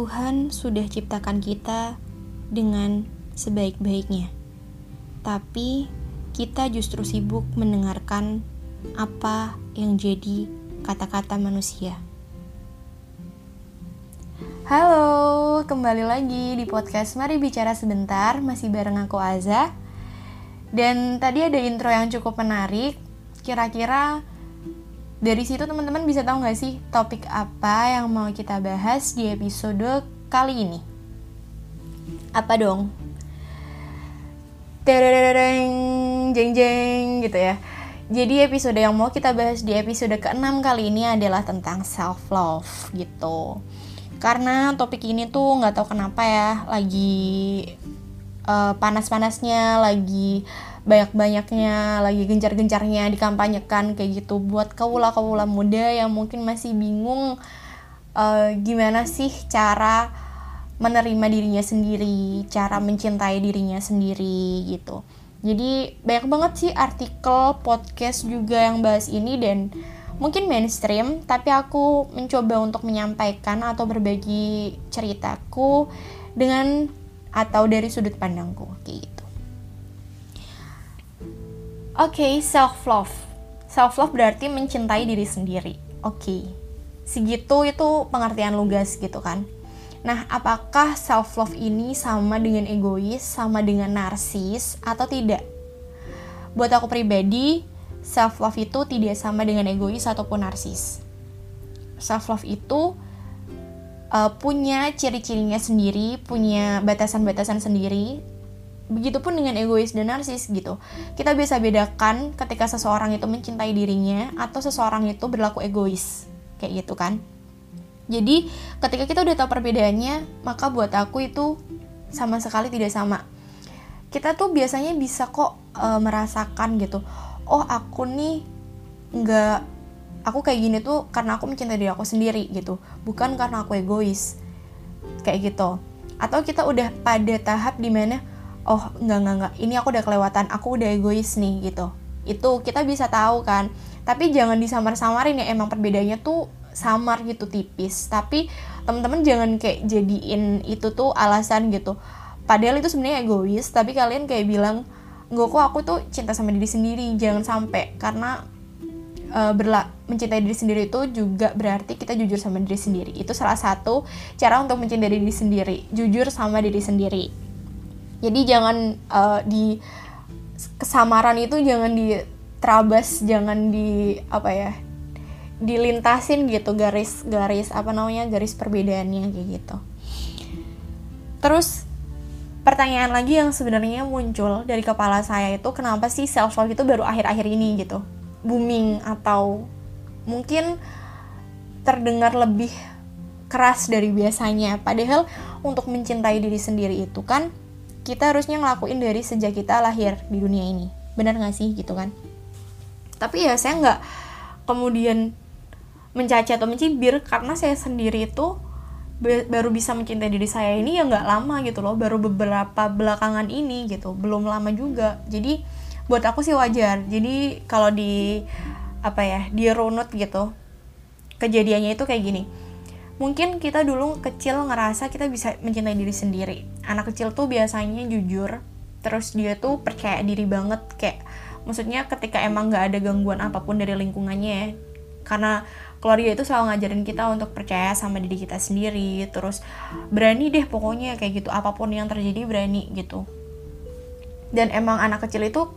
Tuhan sudah ciptakan kita dengan sebaik-baiknya. Tapi kita justru sibuk mendengarkan apa yang jadi kata-kata manusia. Halo, kembali lagi di podcast Mari Bicara Sebentar, masih bareng aku Aza. Dan tadi ada intro yang cukup menarik. Kira-kira dari situ teman-teman bisa tahu nggak sih topik apa yang mau kita bahas di episode kali ini? Apa dong? Tereng, jeng jeng gitu ya. Jadi episode yang mau kita bahas di episode ke-6 kali ini adalah tentang self love gitu. Karena topik ini tuh nggak tahu kenapa ya lagi uh, panas-panasnya, lagi banyak-banyaknya lagi gencar-gencarnya dikampanyekan kayak gitu buat kawula-kawula muda yang mungkin masih bingung uh, gimana sih cara menerima dirinya sendiri, cara mencintai dirinya sendiri gitu. Jadi banyak banget sih artikel, podcast juga yang bahas ini dan mungkin mainstream, tapi aku mencoba untuk menyampaikan atau berbagi ceritaku dengan atau dari sudut pandangku kayak gitu. Oke, okay, self love. Self love berarti mencintai diri sendiri. Oke. Okay. Segitu itu pengertian lugas gitu kan. Nah, apakah self love ini sama dengan egois, sama dengan narsis atau tidak? Buat aku pribadi, self love itu tidak sama dengan egois ataupun narsis. Self love itu uh, punya ciri-cirinya sendiri, punya batasan-batasan sendiri, Begitupun dengan egois dan narsis gitu. Kita bisa bedakan ketika seseorang itu mencintai dirinya atau seseorang itu berlaku egois. Kayak gitu kan. Jadi, ketika kita udah tahu perbedaannya, maka buat aku itu sama sekali tidak sama. Kita tuh biasanya bisa kok e, merasakan gitu. Oh, aku nih nggak aku kayak gini tuh karena aku mencintai diri aku sendiri gitu, bukan karena aku egois. Kayak gitu. Atau kita udah pada tahap di mana oh enggak enggak enggak ini aku udah kelewatan aku udah egois nih gitu. Itu kita bisa tahu kan. Tapi jangan disamar-samarin ya emang perbedaannya tuh samar gitu tipis. Tapi teman-teman jangan kayak jadiin itu tuh alasan gitu. Padahal itu sebenarnya egois tapi kalian kayak bilang nggak kok aku tuh cinta sama diri sendiri. Jangan sampai karena uh, berla mencintai diri sendiri itu juga berarti kita jujur sama diri sendiri. Itu salah satu cara untuk mencintai diri sendiri. Jujur sama diri sendiri jadi jangan uh, di kesamaran itu jangan di terabas jangan di apa ya dilintasin gitu garis-garis apa namanya garis perbedaannya kayak gitu. Terus pertanyaan lagi yang sebenarnya muncul dari kepala saya itu kenapa sih self love itu baru akhir-akhir ini gitu? Booming atau mungkin terdengar lebih keras dari biasanya. Padahal untuk mencintai diri sendiri itu kan kita harusnya ngelakuin dari sejak kita lahir di dunia ini. Benar gak sih gitu kan? Tapi ya saya nggak kemudian mencaci atau mencibir karena saya sendiri itu baru bisa mencintai diri saya ini ya nggak lama gitu loh. Baru beberapa belakangan ini gitu belum lama juga. Jadi buat aku sih wajar. Jadi kalau di apa ya di runut gitu kejadiannya itu kayak gini mungkin kita dulu kecil ngerasa kita bisa mencintai diri sendiri. Anak kecil tuh biasanya jujur terus dia tuh percaya diri banget. Kayak maksudnya ketika emang nggak ada gangguan apa pun dari lingkungannya ya karena keluarga itu selalu ngajarin kita untuk percaya sama diri kita sendiri terus berani deh pokoknya kayak gitu apa pun yang terjadi berani gitu. Dan emang anak kecil itu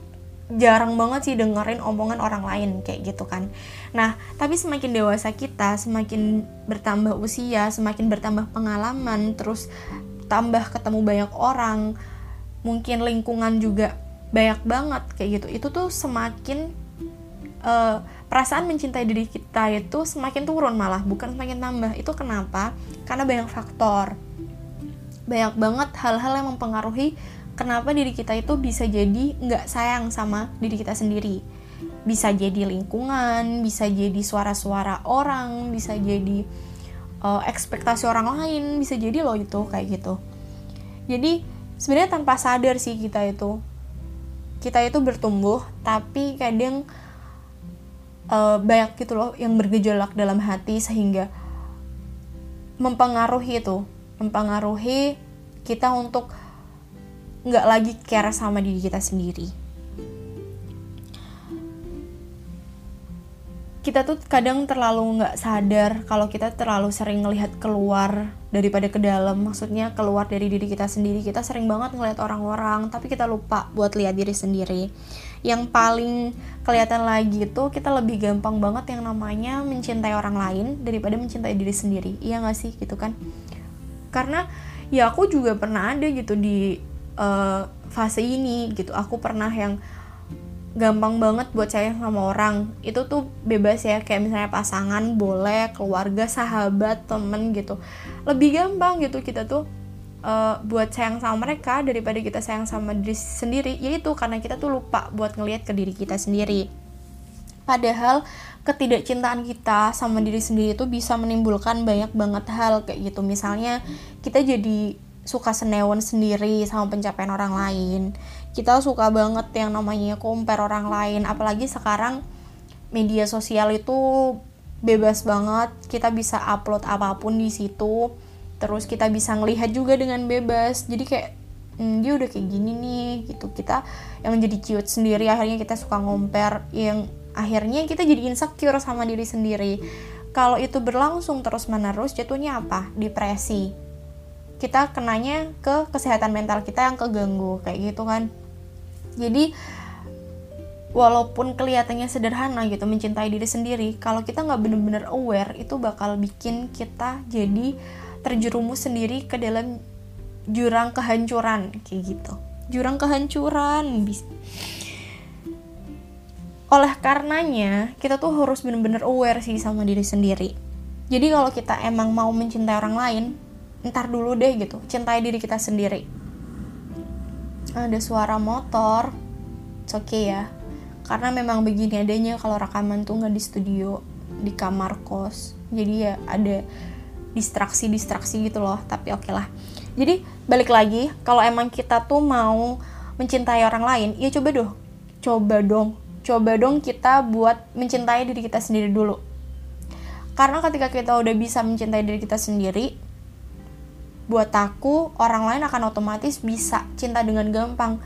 jarang banget sih dengerin omongan orang lain kayak gitu kan. Nah, tapi semakin dewasa kita, semakin bertambah usia, semakin bertambah pengalaman, terus tambah ketemu banyak orang, mungkin lingkungan juga banyak banget kayak gitu. Itu tuh semakin uh, perasaan mencintai diri kita itu semakin turun malah, bukan semakin tambah. Itu kenapa? Karena banyak faktor. Banyak banget hal-hal yang mempengaruhi kenapa diri kita itu bisa jadi nggak sayang sama diri kita sendiri? Bisa jadi lingkungan bisa jadi suara-suara orang bisa jadi uh, ekspektasi orang lain bisa jadi loh itu kayak gitu. Jadi sebenarnya tanpa sadar sih kita itu. Kita itu bertumbuh tapi kadang uh, banyak gitu loh yang bergejolak dalam hati sehingga mempengaruhi itu. Mempengaruhi kita untuk nggak lagi care sama diri kita sendiri. Kita tuh kadang terlalu nggak sadar kalau kita terlalu sering ngelihat keluar daripada ke dalam. Maksudnya keluar dari diri kita sendiri. Kita sering banget ngelihat orang-orang tapi kita lupa buat lihat diri sendiri. Yang paling kelihatan lagi tuh kita lebih gampang banget yang namanya mencintai orang lain daripada mencintai diri sendiri. Iya gak sih? Gitu kan? Karena ya aku juga pernah ada gitu di uh, fase ini gitu. Aku pernah yang gampang banget buat sayang sama orang. Itu tuh bebas ya kayak misalnya pasangan boleh keluarga sahabat temen gitu. Lebih gampang gitu kita tuh uh, buat sayang sama mereka daripada kita sayang sama diri sendiri. Yaitu karena kita tuh lupa buat ngelihat ke diri kita sendiri. Padahal ketidakcintaan kita sama diri sendiri itu bisa menimbulkan banyak banget hal kayak gitu. Misalnya kita jadi suka senewan sendiri sama pencapaian orang lain. Kita suka banget yang namanya compare orang lain. Apalagi sekarang media sosial itu bebas banget. Kita bisa upload apa pun di situ. Terus kita bisa ngelihat juga dengan bebas. Jadi kayak hmm, dia udah kayak gini nih gitu. Kita yang jadi cute sendiri akhirnya kita suka ngomper yang akhirnya kita jadi insecure sama diri sendiri. Kalau itu berlangsung terus menerus jatuhnya apa? Depresi kita kenanya ke kesehatan mental kita yang keganggu kayak gitu kan. Jadi walaupun kelihatannya sederhana gitu mencintai diri sendiri kalau kita nggak bener-bener aware itu bakal bikin kita jadi terjerumus sendiri ke dalam jurang kehancuran kayak gitu. Jurang kehancuran oleh karenanya kita tuh harus bener-bener aware sih sama diri sendiri. Jadi kalau kita emang mau mencintai orang lain ntar dulu deh gitu. Cintai diri kita sendiri. Ada suara motor. Oke okay ya. Karena memang begini adanya kalau rekaman tuh nggak di studio di kamar kos. Jadi ya ada distraksi distraksi gitu loh tapi oke okay lah. Jadi balik lagi kalau emang kita tuh mau mencintai orang lain ya coba dong. Coba dong. Coba dong kita buat mencintai diri kita sendiri dulu. Karena ketika kita udah bisa mencintai diri kita sendiri buat aku orang lain akan otomatis bisa cinta dengan gampang.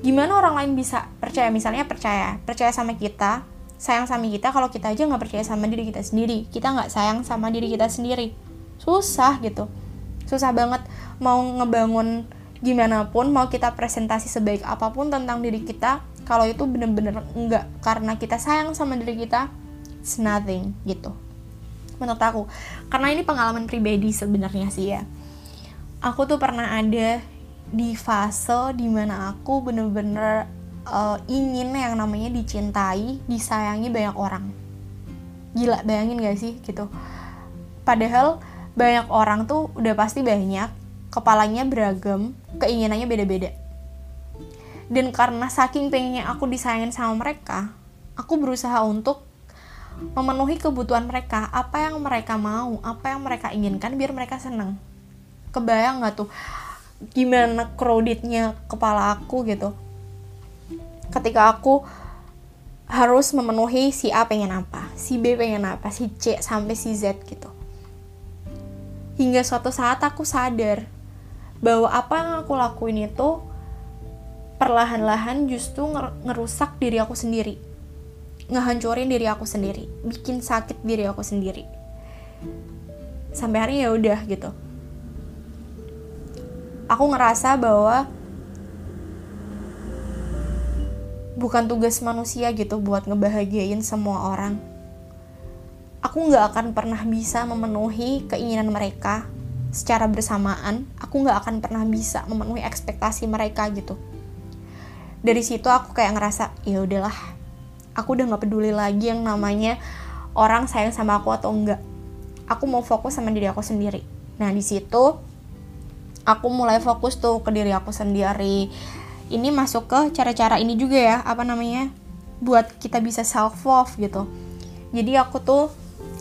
Gimana orang lain bisa percaya? Misalnya percaya. Percaya sama kita sayang sama kita kalau kita aja nggak percaya sama diri kita sendiri. Kita nggak sayang sama diri kita sendiri. Susah gitu. Susah banget mau ngebangun gimana pun mau kita presentasi sebaik apa pun tentang diri kita kalau itu bener-bener enggak karena kita sayang sama diri kita it's nothing gitu. Menurut aku. Karena ini pengalaman pribadi sebenarnya sih ya aku tuh pernah ada di fase di mana aku bener-bener uh, ingin yang namanya dicintai, disayangi banyak orang. Gila, bayangin gak sih gitu. Padahal banyak orang tuh udah pasti banyak, kepalanya beragam, keinginannya beda-beda. Dan karena saking pengennya aku disayangin sama mereka, aku berusaha untuk memenuhi kebutuhan mereka, apa yang mereka mau, apa yang mereka inginkan biar mereka seneng kebayang nggak tuh gimana crowdednya kepala aku gitu ketika aku harus memenuhi si A pengen apa, si B pengen apa, si C sampai si Z gitu. Hingga suatu saat aku sadar bahwa apa yang aku lakuin itu perlahan-lahan justru ngerusak diri aku sendiri. Ngehancurin diri aku sendiri, bikin sakit diri aku sendiri. Sampai hari ya udah gitu aku ngerasa bahwa bukan tugas manusia gitu buat ngebahagiain semua orang. Aku nggak akan pernah bisa memenuhi keinginan mereka secara bersamaan. Aku nggak akan pernah bisa memenuhi ekspektasi mereka gitu. Dari situ aku kayak ngerasa ya udahlah, aku udah nggak peduli lagi yang namanya orang sayang sama aku atau enggak. Aku mau fokus sama diri aku sendiri. Nah di situ aku mulai fokus tuh ke diri aku sendiri. Ini masuk ke cara-cara ini juga ya apa namanya buat kita bisa self love gitu. Jadi aku tuh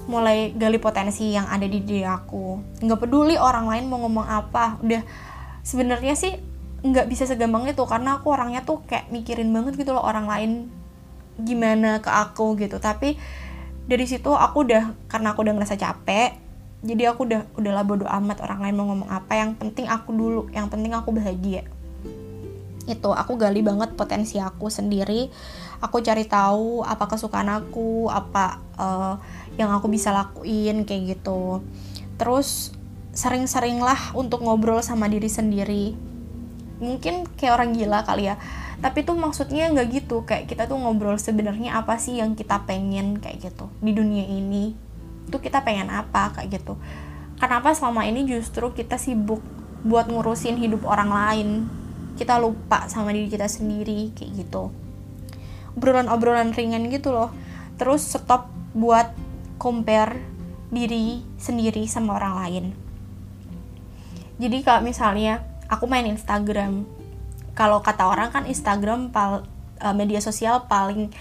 mulai gali potensi yang ada di diri aku. Nggak peduli orang lain mau ngomong apa udah sebenarnya sih nggak bisa segampang itu karena aku orangnya tuh kayak mikirin banget gitu loh orang lain gimana ke aku gitu. Tapi dari situ aku udah karena aku udah ngerasa capek jadi aku udah udahlah bodo amat orang lain mau ngomong apa yang penting aku dulu yang penting aku bahagia. Itu aku gali banget potensi aku sendiri. Aku cari tahu apa kesukaan aku apa uh, yang aku bisa lakuin kayak gitu. Terus sering-seringlah untuk ngobrol sama diri sendiri. Mungkin kayak orang gila kali ya tapi tuh maksudnya nggak gitu. Kayak kita tuh ngobrol sebenarnya apa sih yang kita pengen kayak gitu di dunia ini tuh kita pengen apa kayak gitu. Kenapa selama ini justru kita sibuk buat ngurusin hidup orang lain? Kita lupa sama diri kita sendiri kayak gitu. Obrolan-obrolan ringan gitu loh. Terus stop buat compare diri sendiri sama orang lain. Jadi kalau misalnya aku main Instagram kalau kata orang kan Instagram pal uh, media sosial paling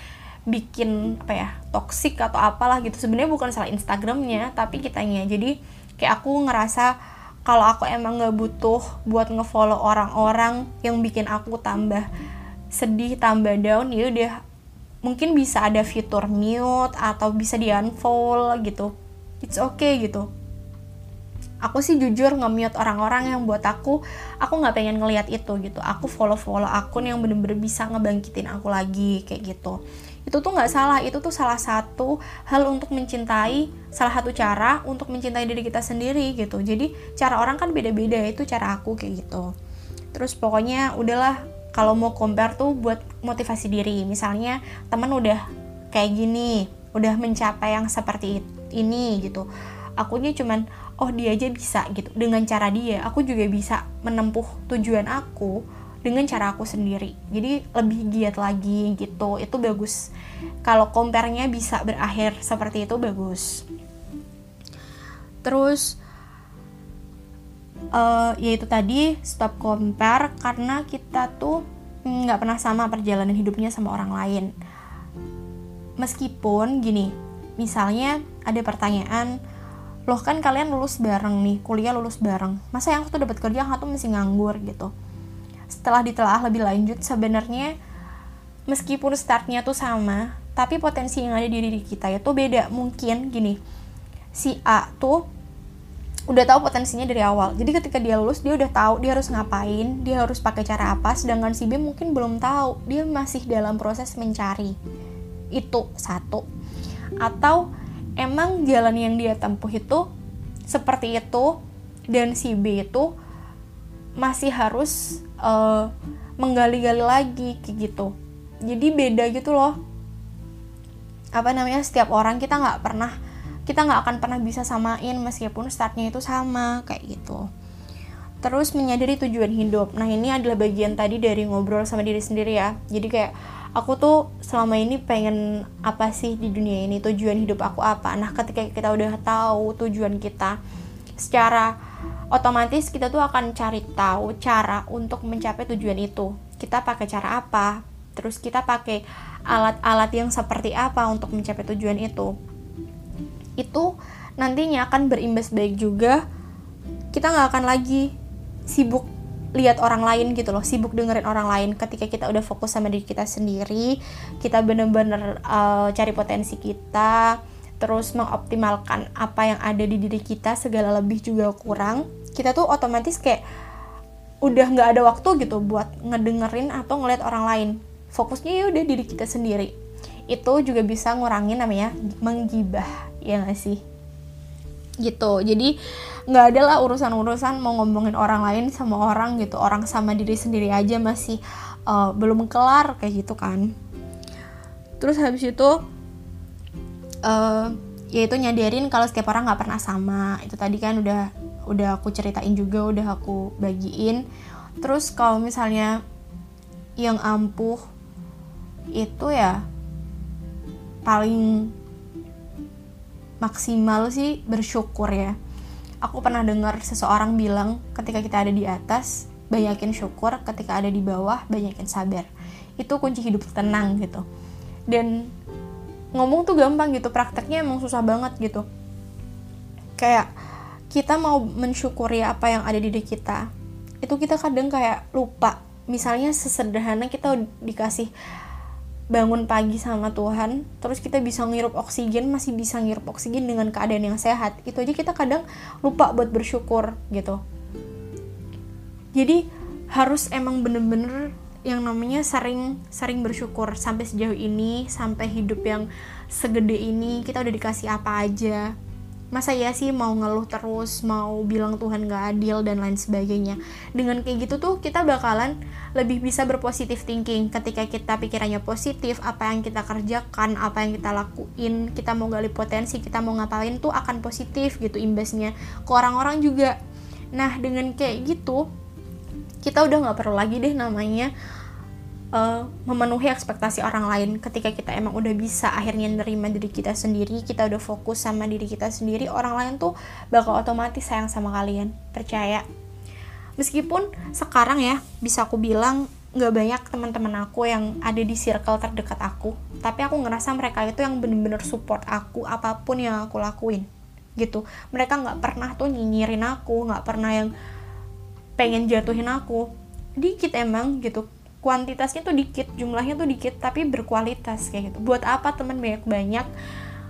bikin apa ya toksik atau apalah gitu. Sebenarnya bukan salah Instagramnya tapi kitanya. Jadi kayak aku ngerasa kalau aku emang nggak butuh buat ngefollow orang-orang yang bikin aku tambah sedih tambah down ya udah. Mungkin bisa ada fitur mute atau bisa di unfollow gitu. It's okay gitu. Aku sih jujur nge-mute orang-orang yang buat aku aku nggak pengen ngelihat itu gitu. Aku follow follow akun yang bener-bener bisa ngebangkitin aku lagi kayak gitu itu tuh nggak salah. Itu tuh salah satu hal untuk mencintai salah satu cara untuk mencintai diri kita sendiri gitu. Jadi cara orang kan beda-beda itu cara aku kayak gitu. Terus pokoknya udahlah. Kalau mau compare tuh buat motivasi diri. Misalnya teman udah kayak gini udah mencapai yang seperti ini gitu. Akunya cuman oh dia aja bisa gitu. Dengan cara dia aku juga bisa menempuh tujuan aku dengan cara aku sendiri. Jadi lebih giat lagi gitu. Itu bagus. Kalau compare-nya bisa berakhir seperti itu bagus. Terus uh, yaitu tadi stop compare karena kita tuh nggak pernah sama perjalanan hidupnya sama orang lain. Meskipun gini misalnya ada pertanyaan loh kan kalian lulus bareng nih kuliah lulus bareng. Masa yang aku tuh dapat kerja yang satu masih nganggur gitu setelah ditelaah lebih lanjut sebenarnya meskipun startnya tuh sama tapi potensi yang ada di diri kita itu beda. Mungkin gini si A tuh udah tahu potensinya dari awal. Jadi ketika dia lulus dia udah tahu dia harus ngapain dia harus pakai cara apa sedangkan si B mungkin belum tahu. Dia masih dalam proses mencari. Itu satu. Atau emang jalan yang dia tempuh itu seperti itu dan si B itu masih harus uh, menggali-gali lagi kayak gitu. Jadi beda gitu loh. Apa namanya setiap orang kita nggak pernah kita nggak akan pernah bisa samain meskipun startnya itu sama kayak gitu. Terus menyadari tujuan hidup. Nah ini adalah bagian tadi dari ngobrol sama diri sendiri ya. Jadi kayak aku tuh selama ini pengen apa sih di dunia ini? Tujuan hidup aku apa? Nah ketika kita udah tahu tujuan kita secara otomatis kita tuh akan cari tahu cara untuk mencapai tujuan itu. Kita pakai cara apa? Terus kita pakai alat-alat yang seperti apa untuk mencapai tujuan itu? Itu nantinya akan berimbas baik juga. Kita nggak akan lagi sibuk lihat orang lain gitu loh sibuk dengerin orang lain. Ketika kita udah fokus sama diri kita sendiri kita bener-bener uh, cari potensi kita terus mengoptimalkan apa yang ada di diri kita segala lebih juga kurang kita tuh otomatis kayak udah nggak ada waktu gitu buat ngedengerin atau ngeliat orang lain. Fokusnya ya udah diri kita sendiri. Itu juga bisa ngurangin namanya menggibah ya gak sih? Gitu. Jadi nggak ada lah urusan-urusan mau ngomongin orang lain sama orang gitu. Orang sama diri sendiri aja masih uh, belum kelar kayak gitu kan. Terus habis itu uh, yaitu nyadarin kalau setiap orang nggak pernah sama. Itu tadi kan udah udah aku ceritain juga udah aku bagiin. Terus kalau misalnya yang ampuh itu ya paling maksimal sih bersyukur ya. Aku pernah dengar seseorang bilang ketika kita ada di atas banyakin syukur ketika ada di bawah banyakin sabar. Itu kunci hidup tenang gitu. Dan ngomong tuh gampang gitu prakteknya emang susah banget gitu kayak kita mau mensyukuri apa yang ada di diri kita itu kita kadang kayak lupa misalnya sesederhana kita dikasih bangun pagi sama Tuhan, terus kita bisa ngirup oksigen, masih bisa ngirup oksigen dengan keadaan yang sehat. Itu aja kita kadang lupa buat bersyukur gitu. Jadi harus emang bener-bener yang namanya sering sering bersyukur. Sampai sejauh ini, sampai hidup yang segede ini kita udah dikasih apa aja. Masa ya sih mau ngeluh terus mau bilang Tuhan gak adil dan lain sebagainya. Dengan kayak gitu tuh kita bakalan lebih bisa berpositif thinking. Ketika kita pikirannya positif apa yang kita kerjakan apa yang kita lakuin kita mau gali potensi kita mau ngapain tuh akan positif gitu imbasnya ke orang-orang juga. Nah dengan kayak gitu kita udah nggak perlu lagi deh namanya uh, memenuhi ekspektasi orang lain. Ketika kita emang udah bisa akhirnya nerima diri kita sendiri kita udah fokus sama diri kita sendiri orang lain tuh bakal otomatis sayang sama kalian. Percaya? Meskipun sekarang ya bisa aku bilang nggak banyak teman-teman aku yang ada di circle terdekat aku. Tapi aku ngerasa mereka itu yang bener-bener support aku apa pun yang aku lakuin. Gitu. Mereka nggak pernah tuh nyinyirin aku nggak pernah yang pengen jatuhin aku. Dikit emang gitu kuantitasnya tuh dikit jumlahnya tuh dikit tapi berkualitas kayak gitu. Buat apa teman banyak banyak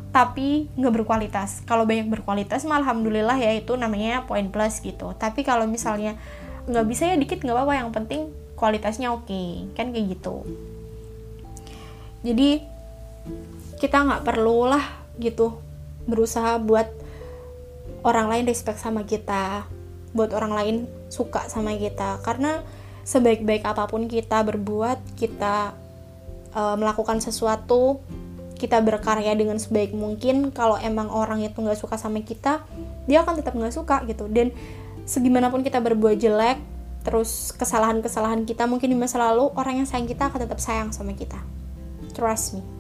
tapi nggak berkualitas? Kalau banyak berkualitas mah alhamdulillah ya itu namanya poin plus gitu. Tapi kalau misalnya nggak bisa ya dikit nggak apa-apa. Yang penting kualitasnya oke kan kayak gitu. Jadi kita nggak perlu lah gitu berusaha buat orang lain respect sama kita buat orang lain suka sama kita. Karena sebaik-baik apa pun kita berbuat, kita uh, melakukan sesuatu, kita berkarya dengan sebaik mungkin. Kalau emang orang itu nggak suka sama kita, dia akan tetap nggak suka gitu. Dan segimanapun kita berbuat jelek, terus kesalahan-kesalahan kita mungkin di masa lalu, orang yang sayang kita akan tetap sayang sama kita. Trust me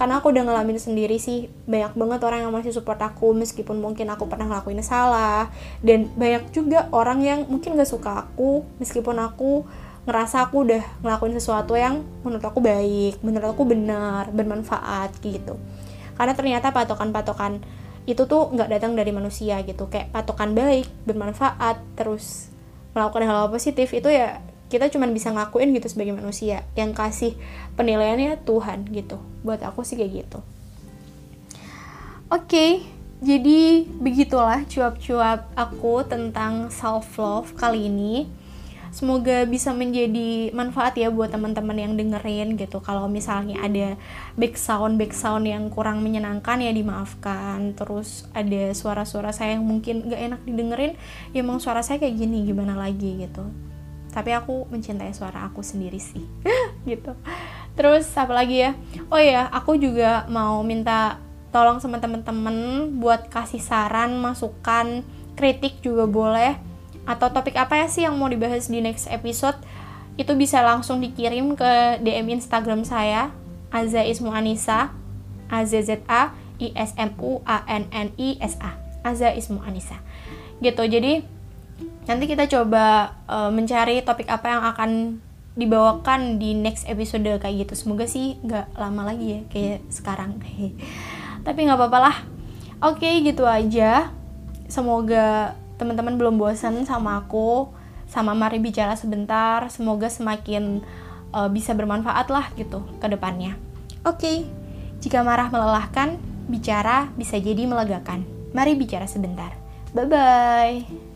karena aku udah ngalamin sendiri sih. Banyak banget orang yang masih support aku meskipun mungkin aku pernah ngelakuin salah. Dan banyak juga orang yang mungkin gak suka aku meskipun aku ngerasa aku udah ngelakuin sesuatu yang menurut aku baik menurut aku benar bermanfaat gitu. Karena ternyata patokan-patokan itu tuh nggak datang dari manusia gitu. Kayak patokan baik bermanfaat terus melakukan hal-hal positif itu ya kita cuma bisa ngakuin gitu sebagai manusia yang kasih penilaiannya Tuhan gitu. Buat aku sih kayak gitu. Oke okay, jadi begitulah cuap-cuap aku tentang self love kali ini. Semoga bisa menjadi manfaat ya buat teman-teman yang dengerin gitu. Kalau misalnya ada back sound back sound yang kurang menyenangkan ya dimaafkan. Terus ada suara-suara saya yang mungkin gak enak didengerin ya emang suara saya kayak gini gimana lagi gitu tapi aku mencintai suara aku sendiri sih. Gitu. Terus apa lagi ya? Oh ya aku juga mau minta tolong sama temen-temen buat kasih saran masukan kritik juga boleh. Atau topik apa ya sih yang mau dibahas di next episode? Itu bisa langsung dikirim ke DM Instagram saya Aza Ismu Anissa. A Z Z A I S M U A N N I S A. Aza Ismu Anissa. Gitu jadi nanti kita coba uh, mencari topik apa yang akan dibawakan di next episode kayak gitu. Semoga sih nggak lama lagi ya kayak sekarang. Tapi nggak apa-apa lah. Oke gitu aja. Semoga teman-teman belum bosan sama aku. Sama mari bicara sebentar. Semoga semakin uh, bisa bermanfaat lah gitu ke depannya. Oke jika marah melelahkan bicara bisa jadi melegakan. Mari bicara sebentar. Bye bye